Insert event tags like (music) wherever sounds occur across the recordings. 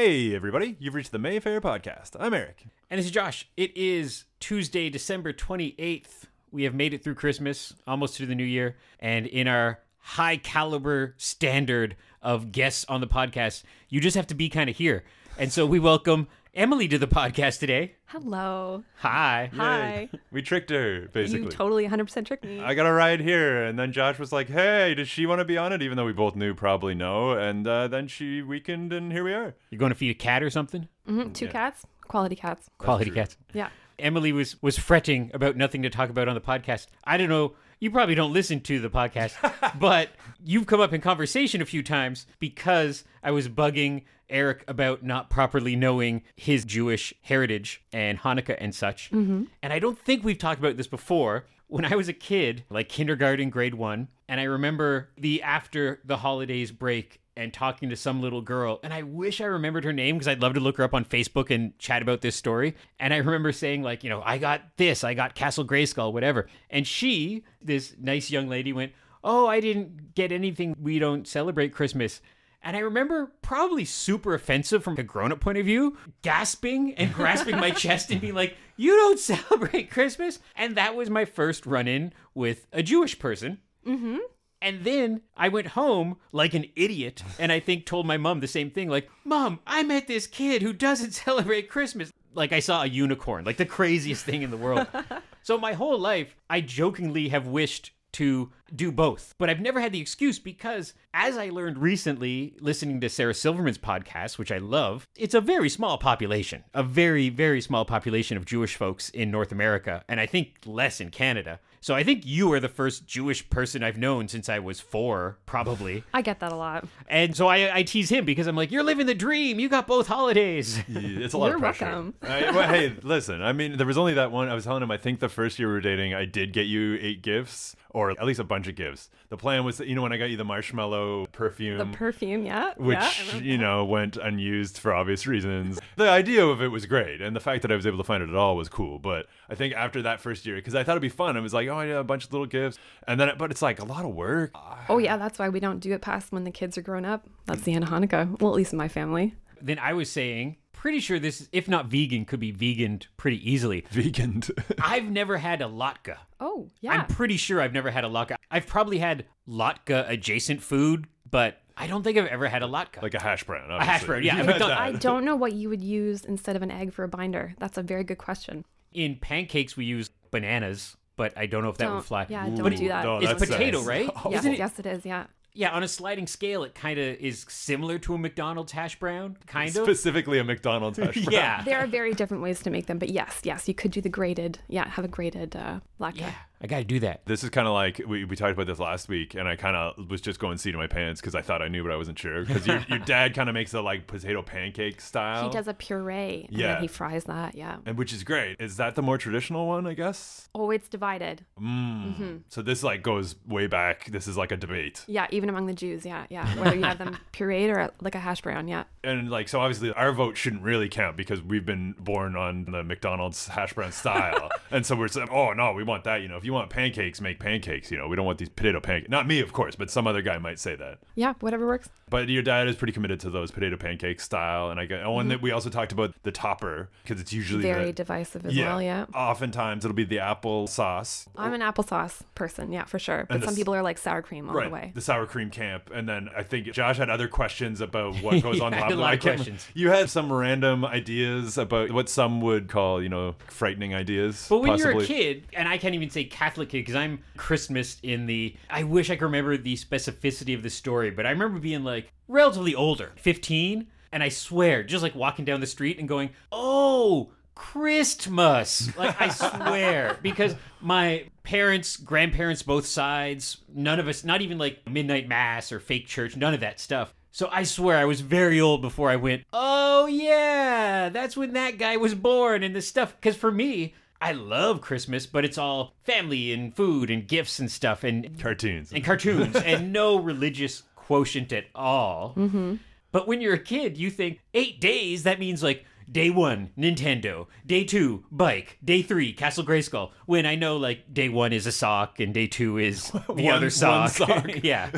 Hey, everybody, you've reached the Mayfair Podcast. I'm Eric. And this is Josh. It is Tuesday, December 28th. We have made it through Christmas, almost through the new year. And in our high caliber standard of guests on the podcast, you just have to be kind of here. And so we welcome Emily to the podcast today. Hello. Hi. Hi. (laughs) We tricked her, basically. You totally 100% tricked me. I got a ride here, and then Josh was like, "Hey, does she want to be on it?" Even though we both knew probably no, and uh, then she weakened, and here we are. You're going to feed a cat or something? Mhm, Two cats, quality cats. Quality true. cats. Yeah. Emily was was fretting about nothing to talk about on the podcast. I don't know. You probably don't listen to the podcast, but you've come up in conversation a few times because I was bugging Eric about not properly knowing his Jewish heritage and Hanukkah and such. Mm-hmm. And I don't think we've talked about this before. When I was a kid, like kindergarten, grade one, and I remember the after the holidays break and talking to some little girl. And I wish I remembered her name because I'd love to look her up on Facebook and chat about this story. And I remember saying, like, you know, I got this, I got Castle Grayskull, whatever. And she, this nice young lady, went, Oh, I didn't get anything. We don't celebrate Christmas. And I remember probably super offensive from a grown up point of view, gasping and grasping my (laughs) chest and being like, You don't (laughs) celebrate Christmas? And that was my first run in with a Jewish person. Mm-hmm. And then I went home like an idiot and I think told my mom the same thing like, Mom, I met this kid who doesn't (laughs) celebrate Christmas. Like I saw a unicorn, like the craziest thing in the world. (laughs) so my whole life, I jokingly have wished to do both. But I've never had the excuse because, as I learned recently listening to Sarah Silverman's podcast, which I love, it's a very small population, a very, very small population of Jewish folks in North America, and I think less in Canada. So I think you are the first Jewish person I've known since I was four, probably. I get that a lot. And so I, I tease him because I'm like, you're living the dream. You got both holidays. (laughs) Yeah, It's a lot You're of pressure. welcome. I- well, hey, listen. I mean, there was only that one. I was telling him. I think the first year we were dating, I did get you eight gifts, or at least a bunch of gifts. The plan was that you know when I got you the marshmallow perfume. The perfume, yeah. which yeah, you know went unused for obvious reasons. The idea of it was great, and the fact that I was able to find it at all was cool. But I think after that first year, because I thought it'd be fun, I was like, oh yeah, a bunch of little gifts, and then but it's like a lot of work. Oh, yeah, that's why we don't do it past when the kids are grown up. That's the end of Hanukkah. Well, at least in my family. then I was saying, pretty sure this, if not vegan, could be veganed pretty easily. (laughs) Veganed. (laughs) I've never had a latke. Oh, yeah. I'm pretty sure I've never had a latke. I've probably had latke adjacent food, but I don't think I've ever had a latke. like a hash brown. a hash brown, yeah. You've I've had done- that. I don't know what you would use instead of an egg for a binder. That's a very good question. In pancakes, we use bananas, but I don't know if that would Don't- fly. yeah, don't But do that. no, It's that's potato, nice. right? (laughs) yes, Isn't it? yes, it is. Yeah. Yeah, on a sliding scale, it kind of is similar to a McDonald's hash brown, kind of. Specifically, a McDonald's hash (laughs) brown. Yeah. There are very different ways to make them, but yes, yes, you could do the grated. Yeah, have a grated uh, latke. Yeah, I got to do that. This is kind of like we, we talked about this last week, and I kind of was just going seat in my pants because I thought I knew, but I wasn't sure. Because your, your (laughs) dad kind of makes a like potato pancake style, He does a puree and Yeah. then he fries that. Yeah. and which is great. Is that the more traditional one? I guess. Oh, it's divided. Mm. So this like goes way back. This is like a debate, Yeah, even among the Jews. Yeah, yeah. Whether you have them (laughs) pureed or like a hash brown. Yeah. and like so obviously our vote shouldn't really count because we've been born on the McDonald's hash brown style, (laughs) and so we're saying, oh no, we want that. You know, if you want pancakes, make pancakes. You know, we don't want these potato pancakes. Not me, of course, but some other guy might say that. Yeah, whatever works. But your dad is pretty committed to those potato pancake style, and I get. Oh, and then we also talked about the topper because it's usually Mm-hmm. Very the, divisive as well. Yeah. Oftentimes it'll be the apple sauce. I'm an applesauce person. Yeah, for sure. But And the some s- people are like sour cream all Right, the way. the sour cream camp, and then I think Josh had other questions about what (laughs) goes on Yeah, I top had of a lot of questions. You had some random ideas about what some would call, you know, frightening ideas. But when possibly. you're a kid, and I can't even say Catholic kid because I'm Christmas in the. I wish I could remember the specificity of the story, but I remember being like relatively older, 15, and I swear, just like walking down the street and going, "Oh, Christmas!" Like I swear, (laughs) because my parents, grandparents, both sides, none of us, not even like midnight mass or fake church, none of that stuff. So I swear I was very old before I went, oh yeah, that's when that guy was born and the stuff. Because for me, I love Christmas, but it's all family and food and gifts and stuff and, cartoons. and cartoons (laughs) and no religious quotient at all. Mm-hmm. But when you're a kid, you think eight days, that means like day one, Nintendo. Day two, bike. Day three, Castle Grayskull. When I know like day one is a sock and day two is (laughs) the One- other one sock. (laughs) sock. yeah.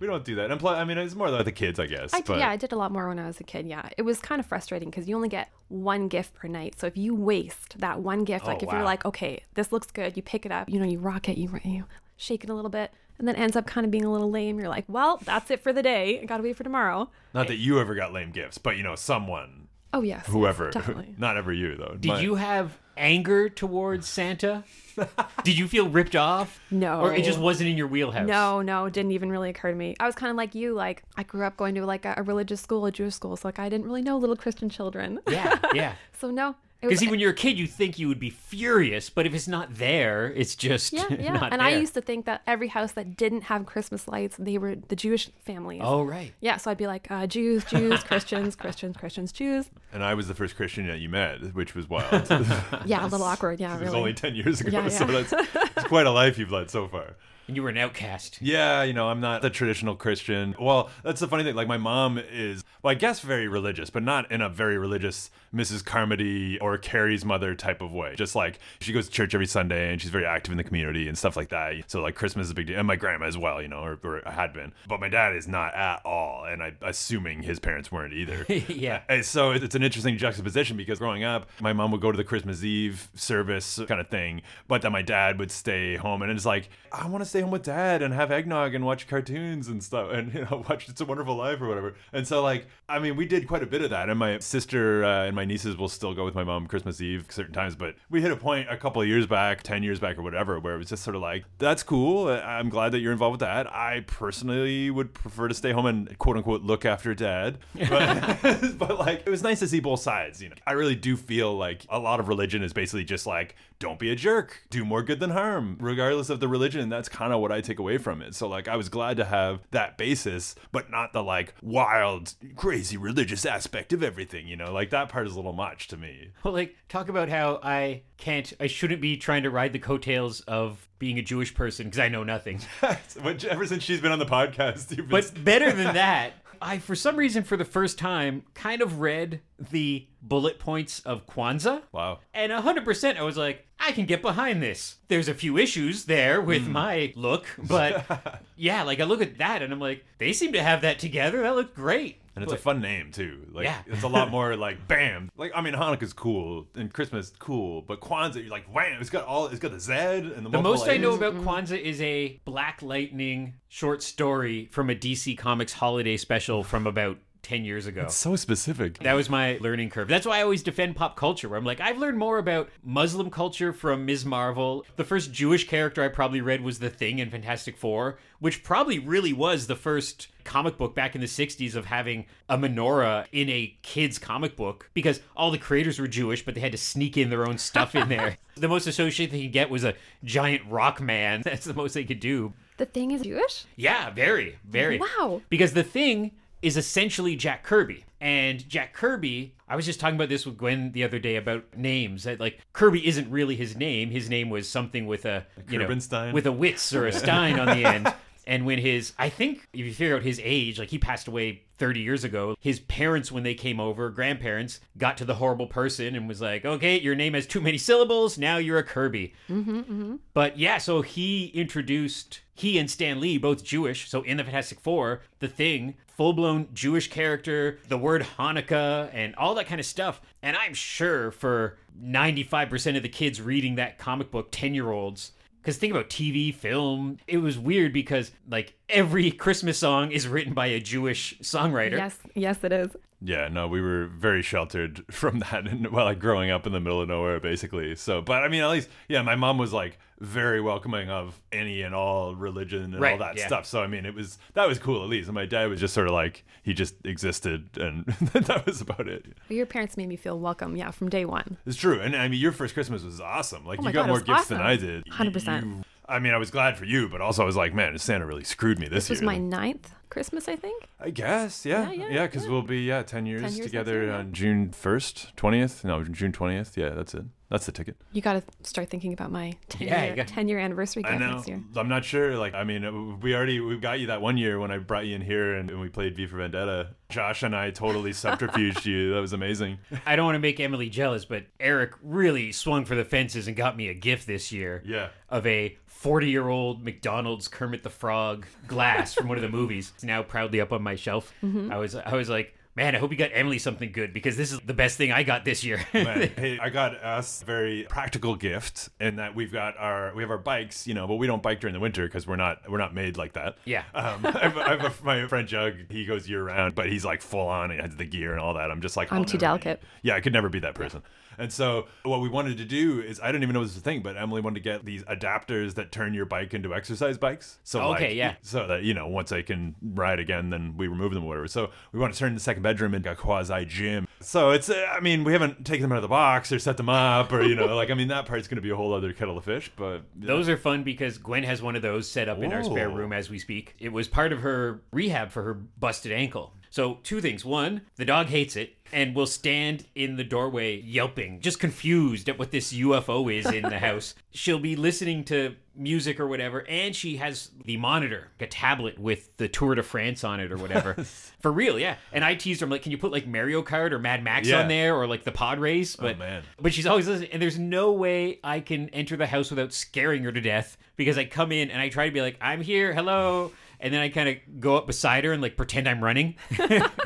We don't do that. And plus, I mean, it's more like the kids, I guess. I, but yeah, I did a lot more when I was a kid. Yeah, it was kind of frustrating because you only get one gift per night. So if you waste that one gift, like Oh, if you're like, okay, this looks good, you pick it up, you know, you rock it, you, you shake it a little bit, and then ends up kind of being a little lame. You're like, well, that's it for the day. I gotta wait for tomorrow. not that you ever got lame gifts, but you know, someone, Oh yes, yes, whoever, definitely. not ever you though. Did My- you have anger towards Santa? (laughs) Did you feel ripped off? No. Or it just wasn't in your wheelhouse? No, no, it didn't even really occur to me. I was kind of like you. Like I grew up going to like a, a religious school, a Jewish school, so like I didn't really know little Christian children. Yeah, yeah. (laughs) so no, Because was. when you're a kid, you think you would be furious, but if it's not there, it's just yeah, (laughs) yeah. not and there. I used to think that every house that didn't have Christmas lights, they were the Jewish families. Oh, right. Yeah, so I'd be like, uh, Jews, Jews, Christians, Christians, Christians, Jews. And I was the first Christian that you met, which was wild. (laughs) Yeah, a little (laughs) awkward. Yeah, really. It was only 10 years ago, Yeah, so yeah. that's it's quite a life you've led so far. You were an outcast. Yeah, you know, I'm not the traditional Christian. Well, that's the funny thing. Like, my mom is, well, I guess very religious, but not in a very religious Mrs. Carmody or Carrie's mother type of way. Just like she goes to church every Sunday and she's very active in the community and stuff like that. So, like, Christmas is a big deal. And my grandma as well, you know, or, or had been. But my dad is not at all. And I'm assuming his parents weren't either. (laughs) yeah. And so it's an interesting juxtaposition because growing up, my mom would go to the Christmas Eve service kind of thing, but then my dad would stay home. And it's like, I want to stay home with dad and have eggnog and watch cartoons and stuff and, you know, (laughs) watch It's a Wonderful Life or whatever. And so, like, I mean, we did quite a bit of that. And my sister uh, and my nieces will still go with my mom Christmas Eve certain times. But we hit a point a couple of years back, 10 years back or whatever, where it was just sort of like, that's cool. I'm glad that you're involved with that. I personally would prefer to stay home and quote unquote look after dad. (laughs) But, (laughs) but like, it was nice to see both sides. You know, I really do feel like a lot of religion is basically just like, don't be a jerk, do more good than harm, regardless of the religion. That's kind of what I take away from it. So like, I was glad to have that basis, but not the like wild, crazy religious aspect of everything. You know, like that part is a little much to me. Well, like, talk about how I can't, I shouldn't be trying to ride the coattails of being a Jewish person because I know nothing. (laughs) Ever since she's been on the podcast, you've been But better than that, I, for some reason, for the first time, kind of read the bullet points of Kwanzaa. wow. And 100% I was like, I can get behind this. There's a few issues there with Hmm. my look, but (laughs) yeah, like I look at that and I'm like, they seem to have that together. That looked great. And it's a fun name too. Like Yeah. it's a lot (laughs) more like bam. Like I mean Hanukkah's cool and Christmas is cool, but Kwanzaa you're like wham. It's got all. It's got the Z and the. The multiple most I know about mm-hmm. Kwanzaa is a Black Lightning short story from a DC Comics holiday special from about 10 years ago. So specific. That was my learning curve. That's why I always defend pop culture, where I'm like, I've learned more about Muslim culture from Ms. Marvel. The first Jewish character I probably read was The Thing in Fantastic Four, which probably really was the first comic book back in the 60s of having a menorah in a kid's comic book because all the creators were Jewish, but they had to sneak in their own stuff in there. (laughs) the most associated they could get was a giant rock man. (laughs) That's the most they could do. The thing is Jewish. Yeah, very, very. Wow. Because the thing is essentially Jack Kirby. And Jack Kirby, I was just talking about this with Gwen the other day about names. That like Kirby isn't really his name. His name was something with a you know with a Witz or a (laughs) Stein on the end. And when his, I think if you figure out his age, like he passed away 30 years ago, his parents, when they came over, grandparents, got to the horrible person and was like, okay, your name has too many syllables. Now you're a Kirby. Mm-hmm, mm-hmm. But yeah, so he introduced he and Stan Lee, both Jewish. So in the Fantastic Four, the thing, full blown Jewish character, the word Hanukkah, and all that kind of stuff. And I'm sure for 95% of the kids reading that comic book, 10 year olds, because think about TV, film, it was weird because like every Christmas song is written by a Jewish songwriter. Yes, yes, it is. Yeah, no, we were very sheltered (laughs) from that, and well, like growing up in the middle of nowhere, basically. So, but I mean, at least, yeah, my mom was like very welcoming of any and all religion and all that yeah. stuff. So, I mean, it was that was cool at least. And my dad was just sort of like he just existed, and (laughs) that was about it. But your parents made me feel welcome. Yeah, from day one. It's true, and I mean, your first Christmas was awesome. Like Oh you got God, more was gifts than. I did. 100%. You- I mean, I was glad for you, but also I was like, man, Santa really screwed me this, year. This was my ninth Christmas, I think. I guess, yeah, Yeah, yeah, yeah, because yeah. we'll be yeah ten years, 10 years together year, on June first, twentieth. No, June twentieth. Yeah, that's it. That's the ticket. You got to start thinking about my 10 Yeah, year, got- 10 year anniversary I gift know. next year. I'm not sure. Like, I mean, uh, we already we got you that one year when I brought you in here and, and we played V for Vendetta. Josh and I totally (laughs) subterfuged you. That was amazing. I don't want to make Emily jealous, but Eric really swung for the fences and got me a gift this year. Yeah. Of a 40 year old McDonald's Kermit the Frog glass from one of the movies. It's now proudly up on my shelf. I was I was like, man, I hope you got Emily something good because this is the best thing I got this year. (laughs) Man, hey, I got us a very practical gift in that we've got our we have our bikes, you know, but we don't bike during the winter because we're not we're not made like that. Yeah. (laughs) Um, I have, I have a, my friend Jug. He goes year round, but he's like full on and has the gear and all that. I'm just like I'm too never be- delicate. Yeah, I could never be that person. And so what we wanted to do is I didn't even know this was a thing, but Emily wanted to get these adapters that turn your bike into exercise bikes. So Okay, like, yeah. So that you know once I can ride again, then we remove them or whatever. So we want to turn the second bedroom into a quasi gym. So it's uh, I mean we haven't taken them out of the box or set them up or you know (laughs) like I mean that part's going to be a whole other kettle of fish. But Those are fun because Gwen has one of those set up in our spare room as we speak. It was part of her rehab for her busted ankle. So, two things. One, the dog hates it and will stand in the doorway yelping, just confused at what this UFO is in the (laughs) house. She'll be listening to music or whatever, and she has the monitor, a tablet with the Tour de France on it or whatever. (laughs) For real, yeah. And I teased her, I'm like, can you put like Mario Kart or Mad Max Yeah. on there or like the pod race? Oh, but, man. but she's always listening, and there's no way I can enter the house without scaring her to death because I come in and I try to be like, I'm here, hello. And then I kind of go up beside her and like pretend I'm running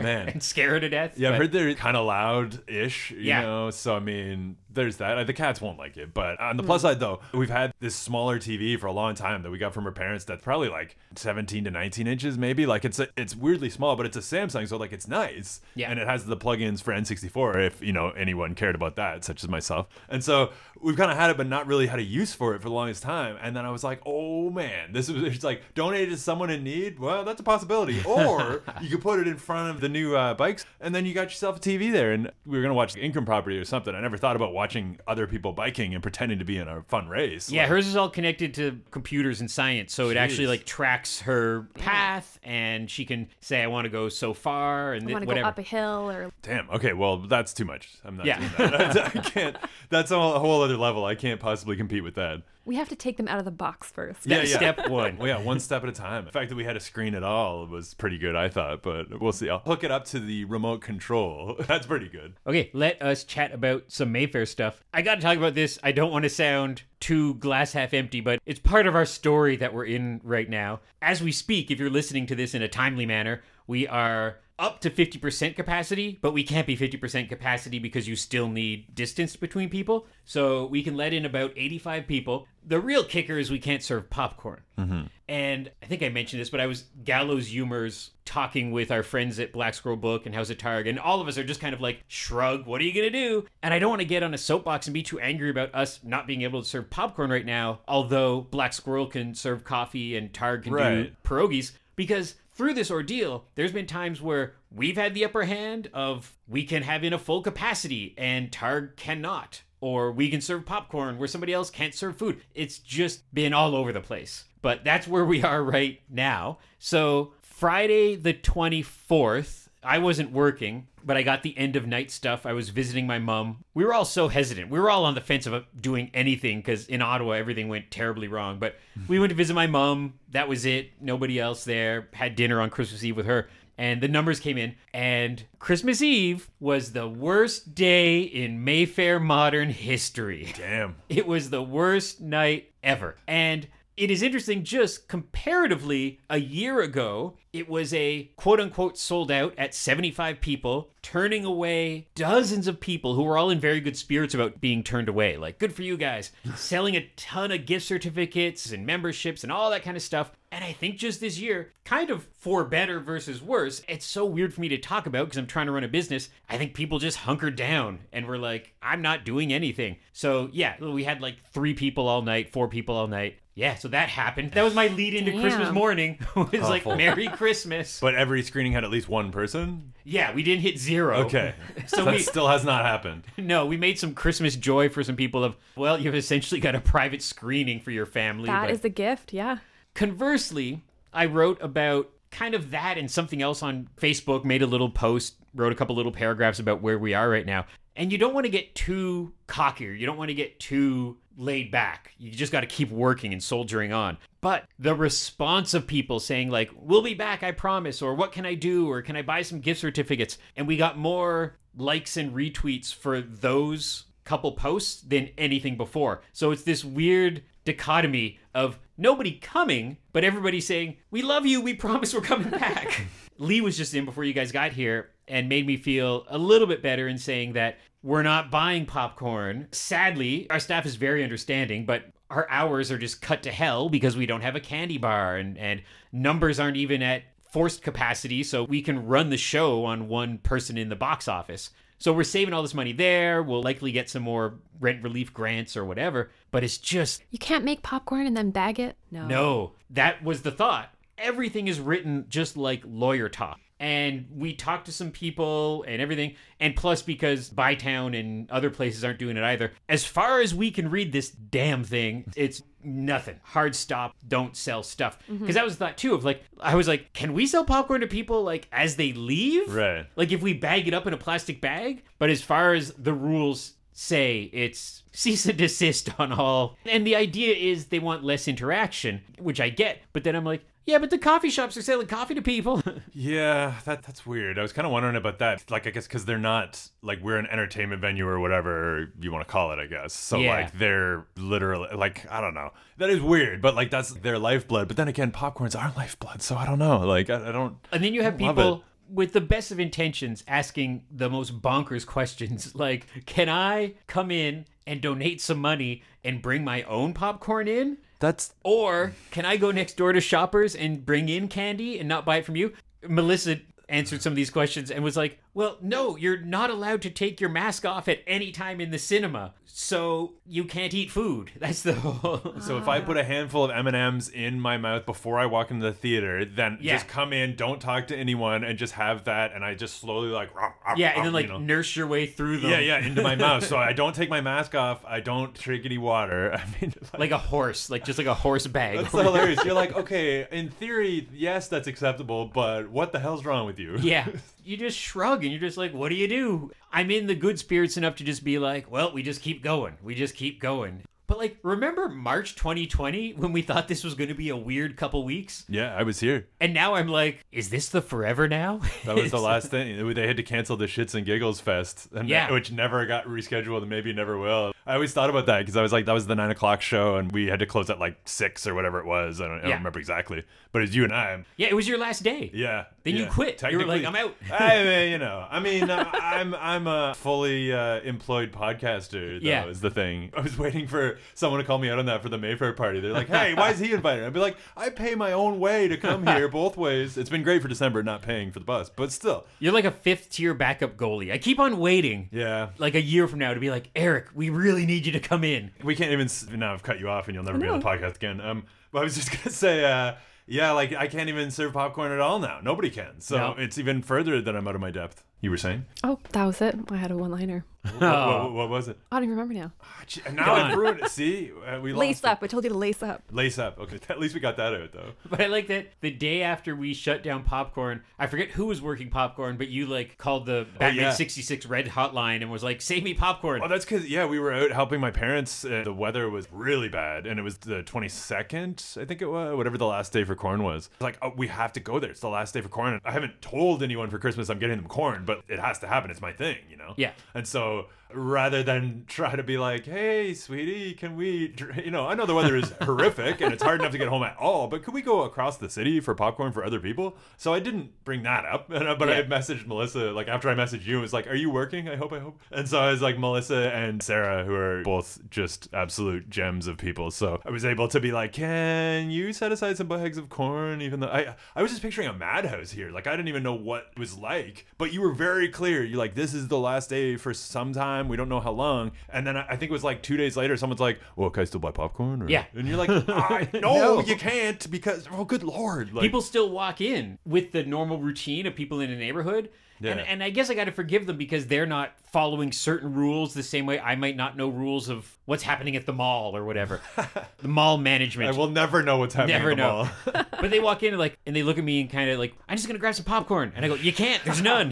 man. (laughs) and scare her to death. Yeah, I've heard they're kind of loud-ish, you Yeah. know. So I mean, there's that. The cats won't like it, but on the Hmm. plus side, though, we've had this smaller TV for a long time that we got from our parents. That's probably like 17 to 19 inches, maybe. Like it's a, it's weirdly small, but it's a Samsung, so like it's nice. Yeah. and it has the plugins for N64 if you know anyone cared about that, such as myself. And so we've kind of had it, but not really had a use for it for the longest time. And then I was like, oh man, this is (laughs) it's like donate it to someone in need. Well, that's a possibility. (laughs) Or you could put it in front of the new uh, bikes, and then you got yourself a TV there. And we were gonna watch Income Property or something. I never thought about watching other people biking and pretending to be in a fun race. Yeah, Like, hers is all connected to computers and science, so it actually like tracks her path, and she can say, "I want to go so far," and I th- go whatever. up a hill or Damn. Okay. Well, that's too much. I'm not Yeah. doing that. (laughs) I can't. That's a whole other level. I can't possibly compete with that. We have to take them out of the box first. Yeah, yeah. Step one. Well, (laughs) yeah, one step at a time. The fact that we had a screen at all was pretty good, I thought, but we'll see. I'll hook it up to the remote control. (laughs) That's pretty good. Okay, let us chat about some Mayfair stuff. I got to talk about this. I don't want to sound too glass half empty, but it's part of our story that we're in right now. As we speak, if you're listening to this in a timely manner, we are up to 50% capacity, but we can't be 50% capacity because you still need distance between people. So we can let in about 85 people. The real kicker is we can't serve popcorn. Mm-hmm. And I think I mentioned this, but I was Gallows Humors talking with our friends at Black Squirrel Book and House of Targ, and all of us are just kind of like, shrug, what are you going to do? And I don't want to get on a soapbox and be too angry about us not being able to serve popcorn right now, although Black Squirrel can serve coffee and Targ can do Right. pierogies, because through this ordeal, there's been times where we've had the upper hand of we can have in a full capacity and Targ cannot. Or we can serve popcorn where somebody else can't serve food. It's just been all over the place. But that's where we are right now. So, Friday the 24th, I wasn't working, but I got the end of night stuff. I was visiting my mom. We were all so hesitant. We were all on the fence of uh, doing anything because in Ottawa, everything went terribly wrong. But we went to visit my mom. That was it. Nobody else there. Had dinner on Christmas Eve with her. And the numbers came in. And Christmas Eve was the worst day in Mayfair modern history. Damn. (laughs) It was the worst night ever. And it is interesting, just comparatively, a year ago, it was a quote unquote sold out at 75 people, turning away dozens of people who were all in very good spirits about being turned away. Like, good for you guys. (laughs) Selling a ton of gift certificates and memberships and all that kind of stuff. And I think just this year, kind of for better versus worse, it's so weird for me to talk about because I'm trying to run a business. I think people just hunkered down and were like, I'm not doing anything. So, yeah, we had like three people all night, four people all night. Yeah, so that happened. That was my lead into Damn. Christmas morning. (laughs) it was like, Merry Christmas. But every screening had at least one person? Yeah, we didn't hit zero. Okay. (laughs) So that we- still has not happened. (laughs) No, we made some Christmas joy for some people of, well, you've essentially got a private screening for your family. That but- is the gift. Yeah. Conversely, I wrote about kind of that and something else on Facebook, made a little post, wrote a couple little paragraphs about where we are right now. And you don't want to get too cocky you don't want to get too laid back. You just got to keep working and soldiering on. But the response of people saying, like, we'll be back, I promise, or what can I do, or can I buy some gift certificates? And we got more likes and retweets for those couple posts than anything before. So it's this weird dichotomy of nobody coming, but everybody saying, We love you, we promise we're coming back. (laughs) Lee was just in before you guys got here and made me feel a little bit better in saying that we're not buying popcorn. Sadly, our staff is very understanding, but our hours are just cut to hell because we don't have a candy bar and, and numbers aren't even at forced capacity, so we can run the show on one person in the box office. So we're saving all this money there. We'll likely get some more rent relief grants or whatever, but it's just You can't make popcorn and then bag it? No. no, that was the thought. Everything is written just like lawyer talk. And we talked to some people and everything. And plus, because Bytown and other places aren't doing it either, as far as we can read this damn thing, it's nothing. Hard stop, don't sell stuff. Mm-hmm. Because that was the thought too of like, I was like, can we sell popcorn to people like as they leave? Right. Like if we bag it up in a plastic bag? But as far as the rules say, it's cease and desist on all. And the idea is they want less interaction, which I get. But then I'm like, yeah, but the coffee shops are selling coffee to people. (laughs) Yeah, that that's weird. I was kind of wondering about that. Like, I guess because they're not like we're an entertainment venue or whatever you want to call it. I guess so. Yeah. Like they're literally like I don't know. That is weird, but like that's their lifeblood. But then again, popcorn's are lifeblood, so I don't know. Like I, I don't. and then you have people with the best of intentions asking the most bonkers questions (laughs) like, can I come in and donate some money and bring my own popcorn in? That's Or can I go next door to shoppers and bring in candy and not buy it from you? Melissa answered some of these questions and was like, "Well, no, you're not allowed to take your mask off at any time in the cinema, so you can't eat food." (laughs) That's the whole. So if I put a handful of M and M's in my mouth before I walk into the theater, then Yeah. just come in, don't talk to anyone, and just have that, and I just slowly like "Rah, rah, yeah, and then like you know. nurse your way through them. yeah, yeah, into my mouth. So (laughs) I don't take my mask off. I don't drink any water. (laughs) I mean, like, like a horse, like just like a horse bag. that's hilarious. You're like, okay, in theory, yes, that's acceptable, but what the hell's wrong with you? yeah. You just shrug and you're just like, what do you do? I'm in the good spirits enough to just be like, well, we just keep going. We just keep going. But like, remember March 2020 when we thought this was going to be a weird couple weeks? Yeah, I was here. And now I'm like, is this the forever now? That was (laughs) the last thing. They had to cancel the Shits and Giggles Fest, and Yeah. which never got rescheduled and maybe never will. I always thought about that because I was like, that was the nine o'clock show, and we had to close at like six or whatever it was. I don't, I don't Yeah. remember exactly, but it's you and I. Yeah, it was your last day. Yeah. Then you yeah. quit. You were like, "I'm out." (laughs) I mean, you know, I mean, uh, I'm I'm a fully uh, employed podcaster. Though, Yeah. is the thing. I was waiting for someone to call me out on that for the Mayfair party. They're like, "Hey, why is he invited?" I'd be like, "I pay my own way to come here both ways." It's been great for December not paying for the bus, but still, You're like a fifth tier backup goalie. I keep on waiting. yeah. Like a year from now to be like, Eric, we really need you to come in. We can't even s- now. I've cut you off, and you'll never be on the podcast again. Um, but I was just (laughs) gonna say, uh, yeah, like I can't even serve popcorn at all now. Nobody can. So No. it's even further that I'm out of my depth. You were saying? Oh, that was it. I had a one liner. What, what, what was it? I don't even remember now. Ah, gee, Now I ruined it. See, uh, we Lace lost it. up. I told you to lace up. Lace up. Okay, (laughs) at least we got that out though. But I like that the day after we shut down popcorn, I forget who was working popcorn, but you like called the Batman yeah. 66 Red hotline and was like, save me popcorn. Oh, that's because yeah, we were out helping my parents. Uh, the weather was really bad, and it was the 22nd, I think it was, whatever the last day for corn was. It's like, oh, we have to go there. It's the last day for corn. I haven't told anyone for Christmas I'm getting them corn, but it has to happen. It's my thing, you know. Yeah. And so so rather than try to be like, hey, sweetie, can we, you know, I know the weather is (laughs) horrific and it's hard enough to get home at all, but could we go across the city for popcorn for other people? So I didn't bring that up, (laughs) and, uh, but I Yeah. messaged Melissa, like after I messaged you, it was like, are you working? I hope, I hope. And so I was like, Melissa and Sarah, who are both just absolute gems of people. So I was able to be like, can you set aside some bags of corn? Even though I, I was just picturing a madhouse here. Like I didn't even know what it was like, but you were very clear. You're like, this is the last day for some time. We don't know how long. And then I, I think it was like two days later, someone's like, well, can I still buy popcorn? Or, Yeah. And you're like, (laughs) I, no, No. you can't because, oh, good Lord. Like, people still walk in with the normal routine of people in a neighborhood. And, Yeah. and I guess I got to forgive them because they're not following certain rules the same way I might not know rules of what's happening at the mall or whatever. (laughs) the mall management. I will never know what's happening Never at the know. mall. (laughs) (laughs) but they walk in and like, and they look at me and kind of like, I'm just gonna grab some popcorn, and I go, you can't, there's none.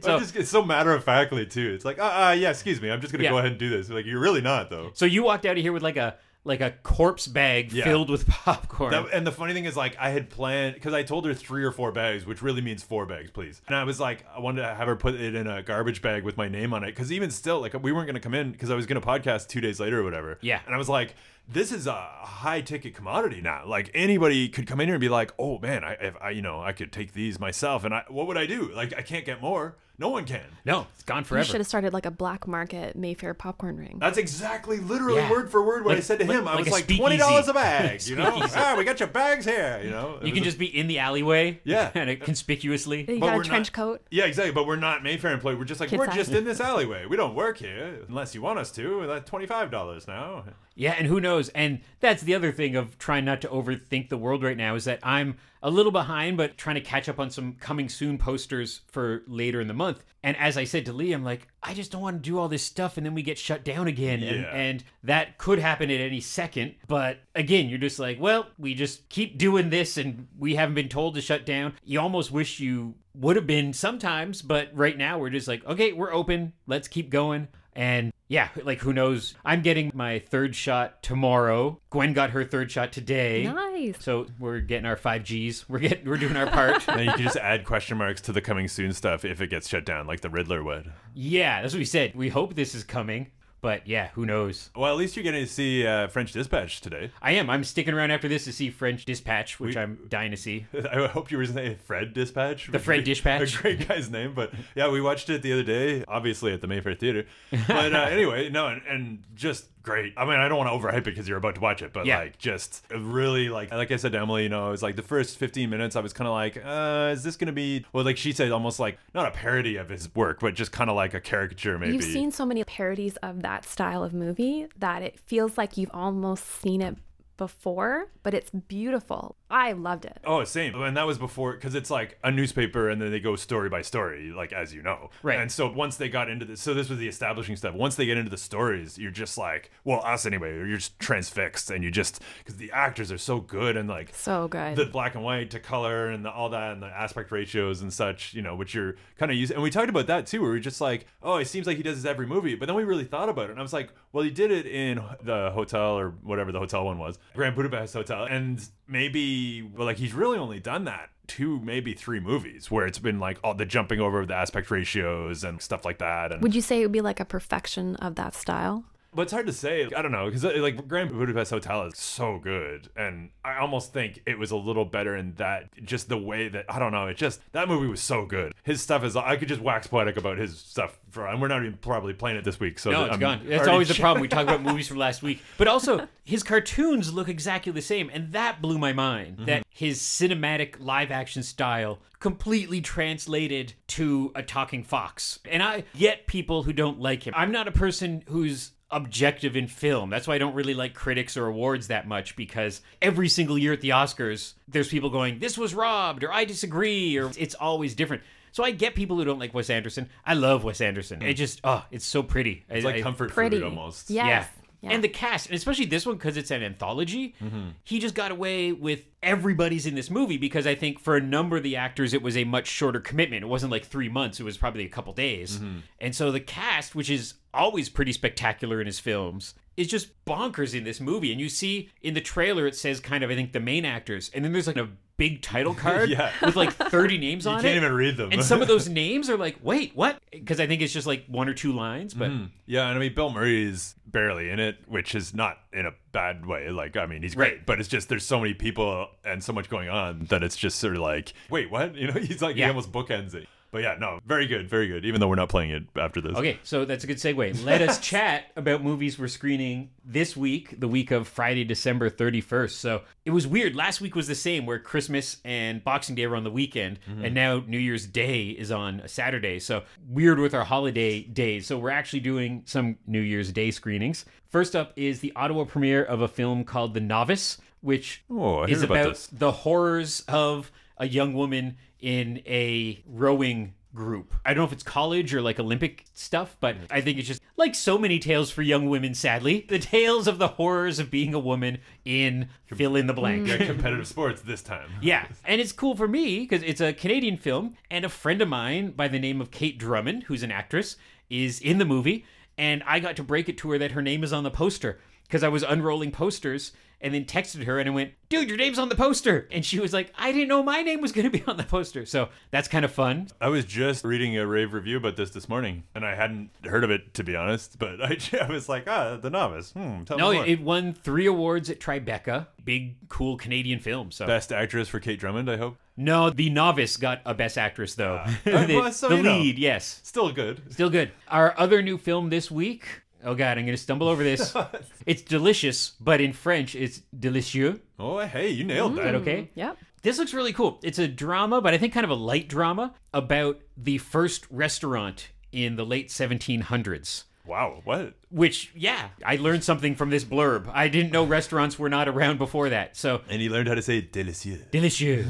so just, it's so matter of factly too. It's like, ah, uh, yeah, excuse me. I'm just gonna Yeah. go ahead and do this. Like, you're really not though. So you walked out of here with like a like a corpse bag Yeah. filled with (laughs) popcorn. That, and the funny thing is, like, I had planned because I told her three or four bags, which really means four bags, please. And I was like, I wanted to have her put it in a garbage bag with my name on it, because even still, like, we weren't gonna come in because I was gonna podcast two days later or whatever. Yeah. And I was like, this is a high ticket commodity now. Like anybody could come in here and be like, oh man, I, if I, you know, I could take these myself, and I, what would I do? Like, I can't get more. No one can. no, it's gone forever. You should have started like a black market Mayfair popcorn ring. That's exactly, literally, Yeah. word for word what I said to like- him. I like was like, speakeasy. twenty dollars a bag. (laughs) You know, ah, we got your bags here. You know, It You can was- just be in the alleyway. Yeah. (laughs) and it conspicuously. You but got we're a not- trench coat. Yeah, exactly. But we're not Mayfair employee. We're just like Kid we're size. just in this (laughs) alleyway. We don't work here unless you want us to. and That's twenty five dollars now. Yeah, and who knows? And that's the other thing of trying not to overthink the world right now is that I'm a little behind, but trying to catch up on some coming soon posters for later in the month. And as I said to Lee, I'm like, I just don't want to do all this stuff and then we get shut down again. And, and that could happen at any second. But again, you're just like, well, we just keep doing this and we haven't been told to shut down. You almost wish you would have been sometimes, but right now we're just like, okay, we're open. Let's keep going. And yeah, like who knows? I'm getting my third shot tomorrow. Gwen got her third shot today. Nice. So we're getting our five Gs. We're getting we're doing our part. (laughs) And you can just add question marks to the coming soon stuff if it gets shut down, like the Riddler would. yeah, that's what we said. We hope this is coming, but yeah, who knows? Well, at least you're getting to see uh, French Dispatch today. I am. I'm sticking around after this to see French Dispatch, which I'm dying to see. (laughs) I hope you were saying Fred Dispatch. The Fred Dispatch. A great guy's name, but yeah, we watched it the other day, obviously at the Mayfair Theater. (laughs) But uh, anyway, no, and, and just great. I mean, I don't want to overhype it because you're about to watch it, but Yeah. like, just really like, like I said to Emily, you know, it was like the first 15 minutes, I was kind of like, uh, is this gonna be? Well, like she said, almost like not a parody of his work, but just kind of like a caricature, maybe. You've seen so many parodies of that style of movie that it feels like you've almost seen it before, but it's beautiful. I loved it. Oh, same. And that was before because it's like a newspaper, and then they go story by story, like as you know. Right. And so once they got into this, so this was the establishing stuff. Once they get into the stories, you're just like, well, us anyway. You're just transfixed, and you just because the actors are so good, and like So good. the black and white to color and the, all that and the aspect ratios and such, you know, which you're kind of using. And we talked about that too, where we're just like, oh, it seems like he does this every movie. But then we really thought about it. And I was like, well, he did it in the hotel or whatever the hotel one was, Grand Budapest Hotel. And maybe, well, like he's really only done that two, maybe three movies where it's been like all the jumping over the aspect ratios and stuff like that. And Would you say it would be like a perfection of that style? But it's hard to say. I don't know because uh, like Grand Budapest Hotel is so good, and I almost think it was a little better in that just the way that I don't know. It just that movie was so good. His stuff is I could just wax poetic about his stuff for, and we're not even probably playing it this week. So No, it's I'm gone. That's always the (laughs) problem. We talk about movies from last week, but also his cartoons look exactly the same, and that blew my mind. Mm-hmm. That his cinematic live action style completely translated to a talking fox. And I get people who don't like him. I'm not a person who's objective in film. That's why I don't really like critics or awards that much because every single year at the Oscars, there's people going, "This was robbed," or "I disagree," or it's always different. So I get people who don't like Wes Anderson. I love Wes Anderson. Hmm. It just oh, it's so pretty. It's like comfort Pretty. food almost. Yes. yeah. Yeah. And the cast, and especially this one because it's an anthology, mm-hmm. he just got away with everybody's in this movie because I think for a number of the actors it was a much shorter commitment. It wasn't like three months, it was probably a couple days. Mm-hmm. And so the cast, which is always pretty spectacular in his films, is just bonkers in this movie. And you see in the trailer it says kind of I think the main actors, and then there's like a big title (laughs) card Yeah. with like 30 names on it. You can't it. even read them. and some of those (laughs) names are like, wait, what? Because I think it's just like one or two lines, but mm-hmm. Yeah, and I mean Bill Murray is barely in it, which is not in a bad way. Like I mean, he's great, Right. but it's just there's so many people and so much going on that it's just sort of like, wait, what? (laughs) You know, he's like he almost bookends it. But yeah, no, very good, very good. Even though we're not playing it after this. Okay, so that's a good segue. Let us (laughs) chat about movies we're screening this week, the week of Friday, December 31st. So it was weird. Last week was the same, where Christmas and Boxing Day were on the weekend, mm-hmm. and now New Year's Day is on a Saturday. So weird with our holiday days. So we're actually doing some New Year's Day screenings. First up is the Ottawa premiere of a film called The Novice, which Oh, is about about the horrors of a young woman in a rowing group. I don't know if it's college or like Olympic stuff, but I think it's just like so many tales for young women, sadly. The tales of the horrors of being a woman in fill in the blank. Yeah, (laughs) competitive sports this time. Yeah, and it's cool for me because it's a Canadian film, and a friend of mine by the name of Kate Drummond, who's an actress, is in the movie, and I got to break it to her that her name is on the poster because I was unrolling posters and then texted her and I went, dude, your name's on the poster. And she was like, I didn't know my name was going to be on the poster. So that's kind of fun. I was just reading a rave review about this this morning, and I hadn't heard of it to be honest. But (laughs) I, I was like, ah, the novice. Hmm, tell No, me more. it won three awards at Tribeca. Big, cool Canadian film. So Best actress for Kate Drummond, I hope. no, the novice got a best actress though. Uh, (laughs) the well, so the you know. lead, yes, Still good. still good. Our other new film this week. Oh God, I'm going to stumble over this. (laughs) it's delicious, but in French, it's délicieux. Oh, hey, you nailed Is that. that okay? Mm, yep. This looks really cool. It's a drama, but I think kind of a light drama about the first restaurant in the late 1700s. Wow, what? Which, yeah, I learned something from this blurb. I didn't know restaurants were not around before that. So, And he learned how to say délicieux. delicieux.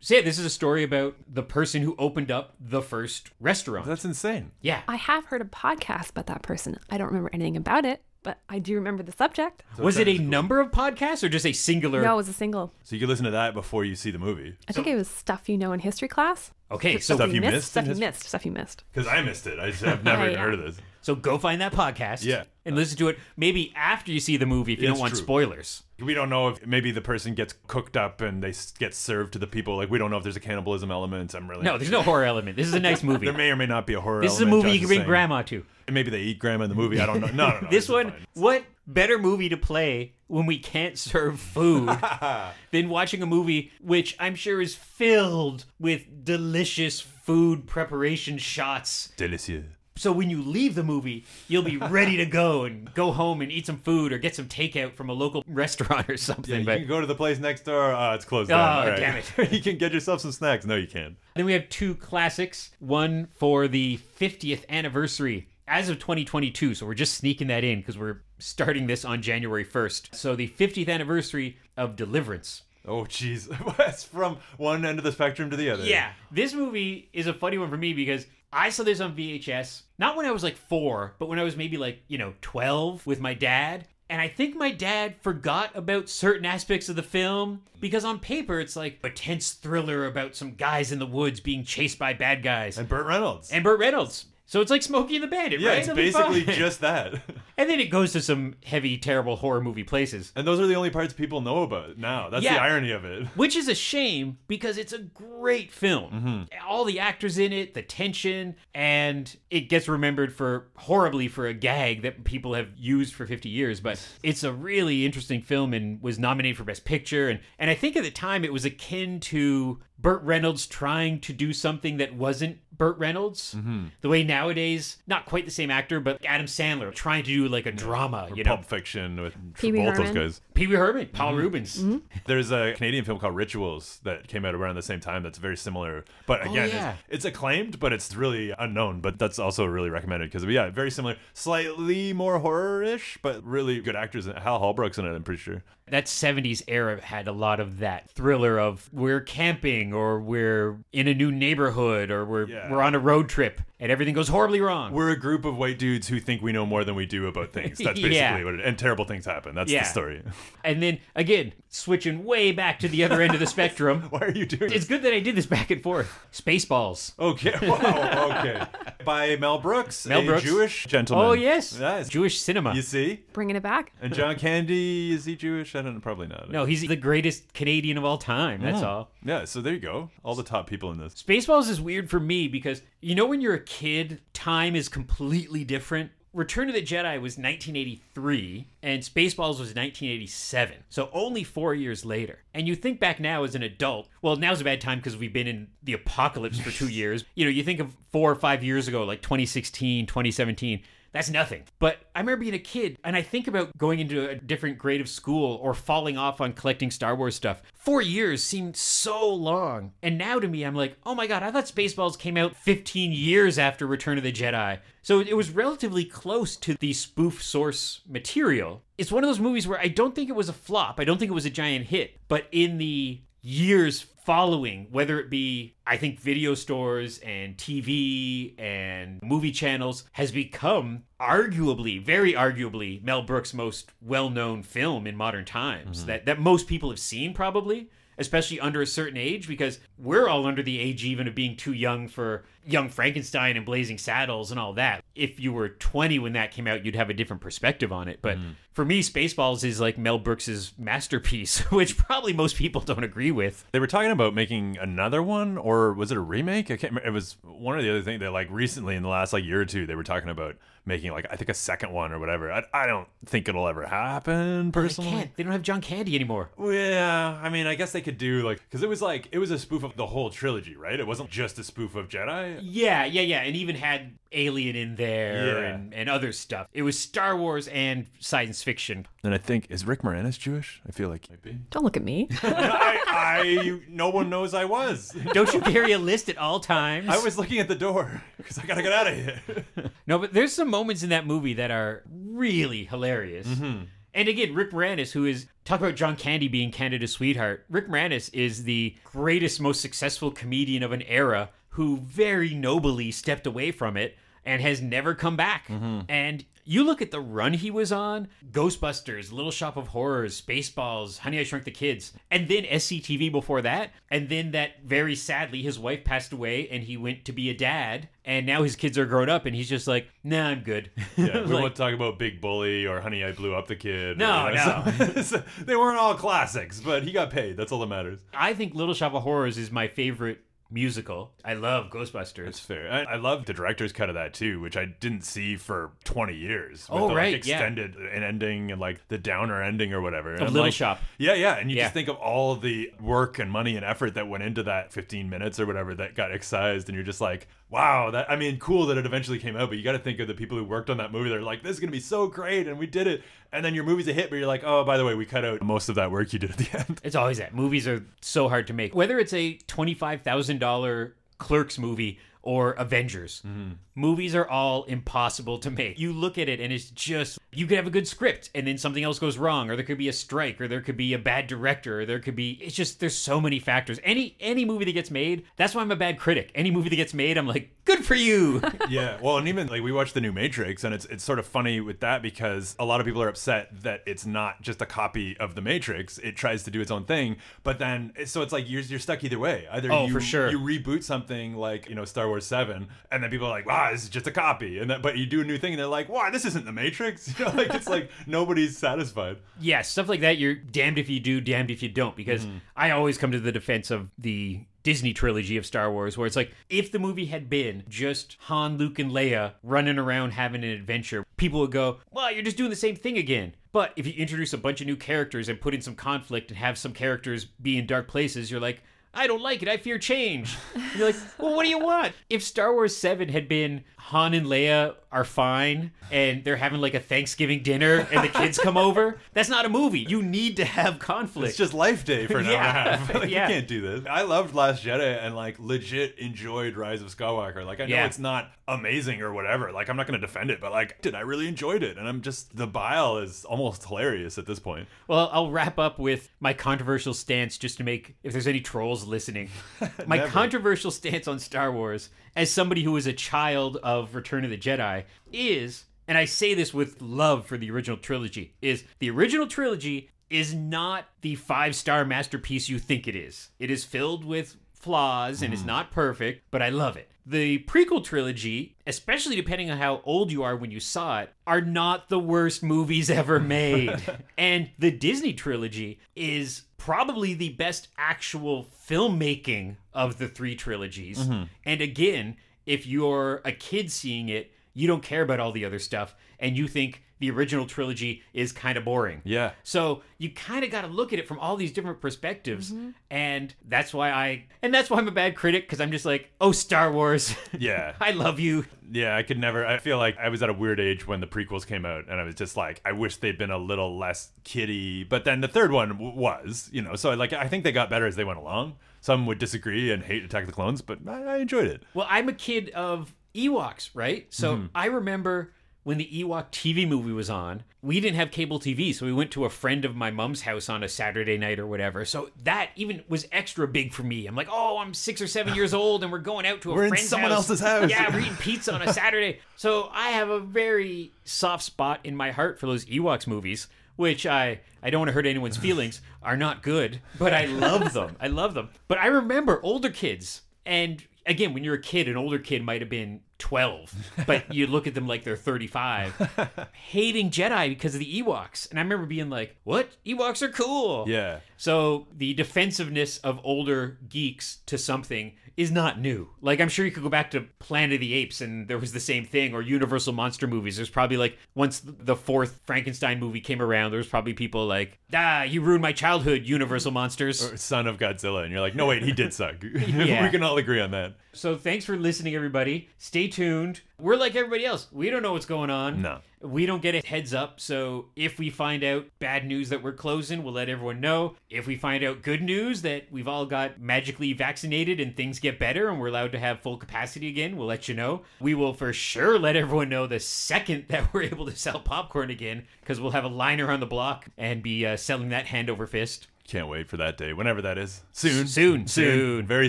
so, (laughs) yeah, this is a story about the person who opened up the first restaurant. That's insane. Yeah. I have heard a podcast about that person. I don't remember anything about it, but I do remember the subject. Was it a number of podcasts or just a singular? No, it was a single. So you can listen to that before you see the movie. I think it was stuff you know in history class. Okay, so Stuff you missed. missed Stuff you missed. Stuff you missed. Because I missed it. I just have never Yeah, (laughs) oh, even yeah. heard of this. So go find that podcast. Yeah. And listen to it maybe after you see the movie if you It's don't want true. spoilers. We don't know if maybe the person gets cooked up and they s- get served to the people. Like we don't know if there's a cannibalism element. I'm really No, there's no horror element. This is a nice (laughs) movie. There may or may not be a horror. This is a element, movie you Josh can bring saying. grandma to. And maybe they eat grandma in the movie. I don't know. No, no, no. (laughs) this is one, what better movie to play when we can't serve food (laughs) than watching a movie which I'm sure is filled with delicious food preparation shots. Delicieux. So when you leave the movie, you'll be (laughs) ready to go and go home and eat some food or get some takeout from a local (laughs) restaurant or something. Yeah, you but can go to the place next door. Oh, it's closed Oh, down. Right. damn it. (laughs) you can get yourself some snacks. No, you can't. Then we have two classics. One for the 50th anniversary as of 2022. So we're just sneaking that in because we're starting this on January 1st. So the 50th anniversary of Deliverance. Oh, jeez. That's from one end of the spectrum to the other. Yeah, this movie is a funny one for me because I saw this on VHS, not when I was like four, but when I was maybe like, you know, 12 with my dad. And I think my dad forgot about certain aspects of the film because on paper it's like a tense thriller about some guys in the woods being chased by bad guys. And Burt Reynolds. and Burt Reynolds. So it's like Smokey and the Bandit, yeah, right? it's It'll be basically fine. just that. (laughs) And then it goes to some heavy, terrible horror movie places. And those are the only parts people know about now. That's the irony of it. Which is a shame because it's a great film. Mm-hmm. All the actors in it, the tension, and it gets remembered for horribly for a gag that people have used for 50 years. But it's a really interesting film and was nominated for Best Picture. And, and I think at the time it was akin to Burt Reynolds trying to do something that wasn't Burt Reynolds. Mm-hmm. The way nowadays, not quite the same actor, but Adam Sandler trying to do like a drama, you know. Pulp Fiction with Pee Wee both those Herman. guys. Pee Wee Herman, Paul Mm-hmm. Reubens. There's a Canadian film called Rituals that came out around the same time that's very similar. But again, yeah. it's, it's acclaimed, but it's really unknown. But that's also really recommended because, yeah, very similar. Slightly more horror ish, but really good actors. Hal Holbrook's in it, I'm pretty sure. That 70s era had a lot of that thriller of we're camping or we're in a new neighborhood or we're Yeah. we're on a road trip and everything goes horribly wrong. We're a group of white dudes who think we know more than we do about things. That's (laughs) basically Yeah. what it And terrible things happen. That's Yeah. the story. (laughs) and then again, switching way back to the other end of the spectrum. (laughs) Why are you doing It's this? good that I did this back and forth. Spaceballs. Okay. Wow. Okay. By Mel Brooks, Mel a Brooks. Jewish gentleman. Oh yes. Yes. Jewish cinema. You see? Bringing it back. And John Candy, is he Jewish? I don't. Probably not. No, he's the greatest Canadian of all time. That's Oh. all. Yeah, so there you go. All the top people in this. Spaceballs is weird for me because you know when you're a kid, time is completely different. Return of the Jedi was 1983 and Spaceballs was 1987. So only 4 years later. And you think back now as an adult, well now's a bad time because we've been in the apocalypse for 2 (laughs) years. You know, you think of 4 or 5 years ago like 2016, 2017, that's nothing. But I remember being a kid and I think about going into a different grade of school or falling off on collecting Star Wars stuff. Four years seemed so long. And now to me, I'm like, oh my God, I thought Spaceballs came out 15 years after Return of the Jedi. So it was relatively close to the spoof source material. It's one of those movies where I don't think it was a flop. I don't think it was a giant hit. But in the years following, whether it be, I think, video stores and TV and movie channels, has become arguably, very arguably, Mel Brooks' most well known film in modern times mm-hmm. that, that most people have seen, probably. especially under a certain age, because we're all under the age even of being too young for Young Frankenstein and Blazing Saddles and all that. If you were 20 when that came out, you'd have a different perspective on it. But mm. for me, Spaceballs is like Mel Brooks's masterpiece, (laughs) which probably most people don't agree with. They were talking about making another one, or was it a remake? I can't remember. It was one of the other things that, like, recently in the last like year or two, they were talking about making like I think a second one or whatever. I, I don't think it'll ever happen They personally. can't. They don't have John Candy anymore. Well, Yeah, I mean, I guess they could do like because it was like it was a spoof of the whole trilogy, right? It wasn't just a spoof of Jedi. Yeah, yeah, yeah, and even had Alien in there Yeah. and, and other stuff. It was Star Wars and science fiction. And I think is Rick Moranis Jewish? I feel like he might be. Don't look at me. (laughs) I, I, no one knows I was. Don't you carry a list at all times? I was looking at the door because I gotta get out of here. (laughs) No, but there's some moments in that movie that are really hilarious. Mm-hmm. And again, Rick Moranis, who is talk about John Candy being Canada's sweetheart. Rick Moranis is the greatest, most successful comedian of an era who very nobly stepped away from it and has never come back. Mm-hmm. And you look at the run he was on Ghostbusters, Little Shop of Horrors, Spaceballs, Honey, I Shrunk the Kids, and then SCTV before that. And then that very sadly, his wife passed away and he went to be a dad. And now his kids are grown up and he's just like, nah, I'm good. Yeah, we (laughs) Like, won't talk about Big Bully or Honey, I Blew Up the Kid. No, or, you know, (laughs) so- they weren't all classics, but he got paid. That's all that matters. I think Little Shop of Horrors is my favorite musical. I love Ghostbusters. That's fair. I, I love the director's cut of that too, which I didn't see for 20 years. with Oh, the, right, Like, yeah. extended an ending and like the downer ending or whatever. Of Little like- Shop. Yeah, yeah. And you Yeah. just think of all the work and money and effort that went into that 15 minutes or whatever that got excised. And you're just like, wow, that, I mean, cool that it eventually came out, but you got to think of the people who worked on that movie. They're like, this is going to be so great. And we did it. And then your movie's a hit, but you're like, oh, by the way, we cut out most of that work you did at the (laughs) end. It's always that. Movies are so hard to make. Whether it's a $25,000 Clerks movie or Avengers, mm-hmm. Movies are all impossible to make. You look at it and it's just, you could have a good script and then something else goes wrong, or there could be a strike, or there could be a bad director, or there could be, it's just, there's so many factors. Any, any movie that gets made, that's why I'm a bad critic. Any movie that gets made, I'm like, good for you. (laughs) yeah well and even like we watched the new matrix and it's it's sort of funny with that because a lot of people are upset that it's not just a copy of the matrix it tries to do its own thing but then so it's like you're, you're stuck either way either Oh, you for sure. you reboot something like you know star wars 7 and then people are like wow this is just a copy and that, but you do a new thing and they're like why this isn't the matrix (laughs) you know like it's like nobody's satisfied yeah, stuff like that, you're damned if you do, damned if you don't. Because Mm-hmm. I always come to the defense of the Disney trilogy of Star Wars, where it's like, if the movie had been just Han, Luke, and Leia running around having an adventure, people would go, well, you're just doing the same thing again. But if you introduce a bunch of new characters and put in some conflict and have some characters be in dark places, you're like, I don't like it. I fear change. And (laughs) you're like, well, what do you want? If Star Wars 7 had been Han and Leia are fine and they're having like a Thanksgiving dinner and the kids come over, that's not a movie. You need to have conflict. It's just life day for an (laughs) Yeah. hour and a half. Like, Yeah. You can't do this. I loved Last Jedi and like legit enjoyed Rise of Skywalker. Like I know Yeah. it's not amazing or whatever. Like I'm not gonna defend it, but like did I really enjoyed it? And I'm just the bile is almost hilarious at this point. Well, I'll wrap up with my controversial stance just to make, if there's any trolls listening, (laughs) my controversial stance on Star Wars as somebody who was a child of Return of the Jedi is, and I say this with love for the original trilogy, is the original trilogy is not the five star masterpiece you think it is. It is filled with flaws and is mm. not perfect, but I love it. The prequel trilogy, especially depending on how old you are when you saw it, are not the worst movies ever (laughs) made. and the Disney trilogy is probably the best actual filmmaking of the three trilogies. Mm-hmm. And again, if you're a kid seeing it, you don't care about all the other stuff and you think the original trilogy is kind of boring. Yeah. So you kind of got to look at it from all these different perspectives, mm-hmm. and that's why I and that's why I'm a bad critic because I'm just like, oh, Star Wars, (laughs) Yeah. I love you. Yeah, I could never. I feel like I was at a weird age when the prequels came out, and I was just like, I wish they'd been a little less kiddie. But then the third one w- was, you know, so I like I think they got better as they went along. Some would disagree and hate Attack of the Clones, but I, I enjoyed it. Well, I'm a kid of Ewoks, right? So mm-hmm. I remember when the Ewok TV movie was on. We didn't have cable TV, so we went to a friend of my mom's house on a Saturday night or whatever. So that even was extra big for me. I'm like, oh, I'm six or seven years old, and we're going out to a We're in friend's someone house. else's house. Yeah, we're eating pizza on a Saturday. So I have a very soft spot in my heart for those Ewoks movies. which I I don't want to hurt anyone's feelings, are not good, but I love them. I love them. But I remember older kids, and again, when you're a kid, an older kid might have been 12, but you look at them like they're 35, (laughs) hating Jedi because of the Ewoks. And I remember being like, "What? Ewoks are cool." Yeah. So the defensiveness of older geeks to something is not new. Like I'm sure you could go back to Planet of the Apes and there was the same thing, or Universal monster movies. There's probably like once the fourth Frankenstein movie came around, there was probably people like, ah, you ruined my childhood, Universal monsters. Or Son of Godzilla, and you're like, no, wait, he did suck. (laughs) Yeah. we can all agree on that. So thanks for listening, everybody. Stay tuned. We're like everybody else. We don't know what's going on. No. We don't get a heads up. So if we find out bad news that we're closing, we'll let everyone know. If we find out good news that we've all got magically vaccinated and things get better and we're allowed to have full capacity again, we'll let you know. We will for sure let everyone know the second (laughs) that we're able to sell popcorn again because we'll have a liner on the block and be uh, selling that hand over fist. Can't wait for that day, whenever that is. Soon. Soon, soon. Very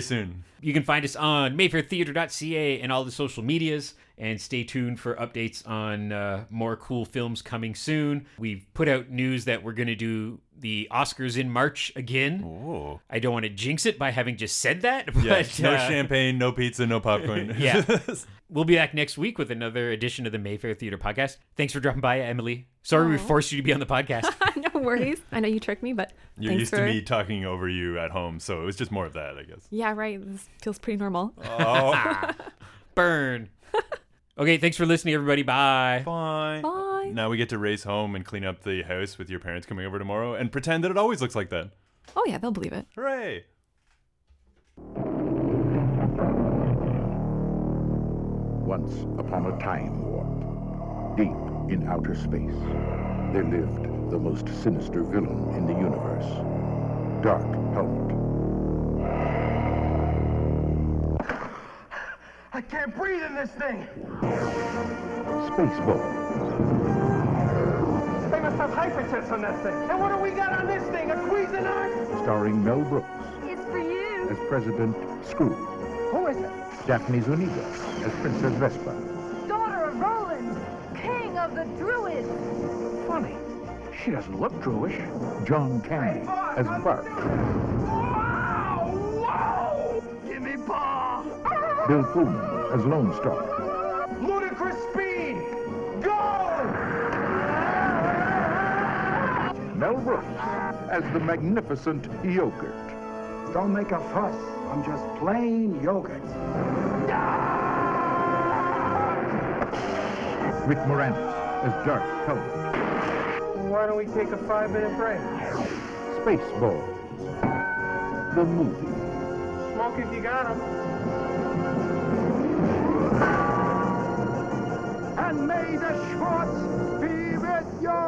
soon. You can find us on mayfairtheater.ca and all the social medias. And stay tuned for updates on uh, more cool films coming soon. We've put out news that we're going to do the Oscars in March again. Oh. I don't want to jinx it by having just said that, (laughs) Yeah. no uh, champagne, no pizza, no popcorn. (laughs) Yeah. (laughs) we'll be back next week with another edition of the Mayfair Theater podcast. Thanks for dropping by, Emily. Sorry we forced you to be on the podcast. no (laughs) worries. I know you tricked me, but You're used for. to me talking over you at home, so it was just more of that, I guess. Yeah, right. This feels pretty normal. Oh, (laughs) (laughs) Burn. Okay, thanks for listening, everybody. Bye. fine. Bye. Now we get to race home and clean up the house with your parents coming over tomorrow and pretend that it always looks like that. Oh yeah, they'll believe it. Hooray! Once upon a time warp, deep in outer space, there lived the most sinister villain in the universe, Dark Helmet. I can't breathe in this thing. Spaceballs, They must have hyperjets on that thing. And what do we got on this thing? A Cuisinart? starring Mel Brooks It's for you. as President Skroob, Who is it? Daphne Zuniga as Princess Vespa, Daughter of Roland, king of the druids. Funny. She doesn't look Jewish. John Candy as Barf, Wow! Wow! Give me paw! Bill Pullman as Lone Star, Ludicrous speed! Go! Mel Brooks as the magnificent Yogurt, Don't make a fuss. I'm just plain yogurt. Rick Moranis as Dark Why don't we take a five-minute break? Spaceballs, the movie. Smoke if you got 'em. And may the Schwartz be with you!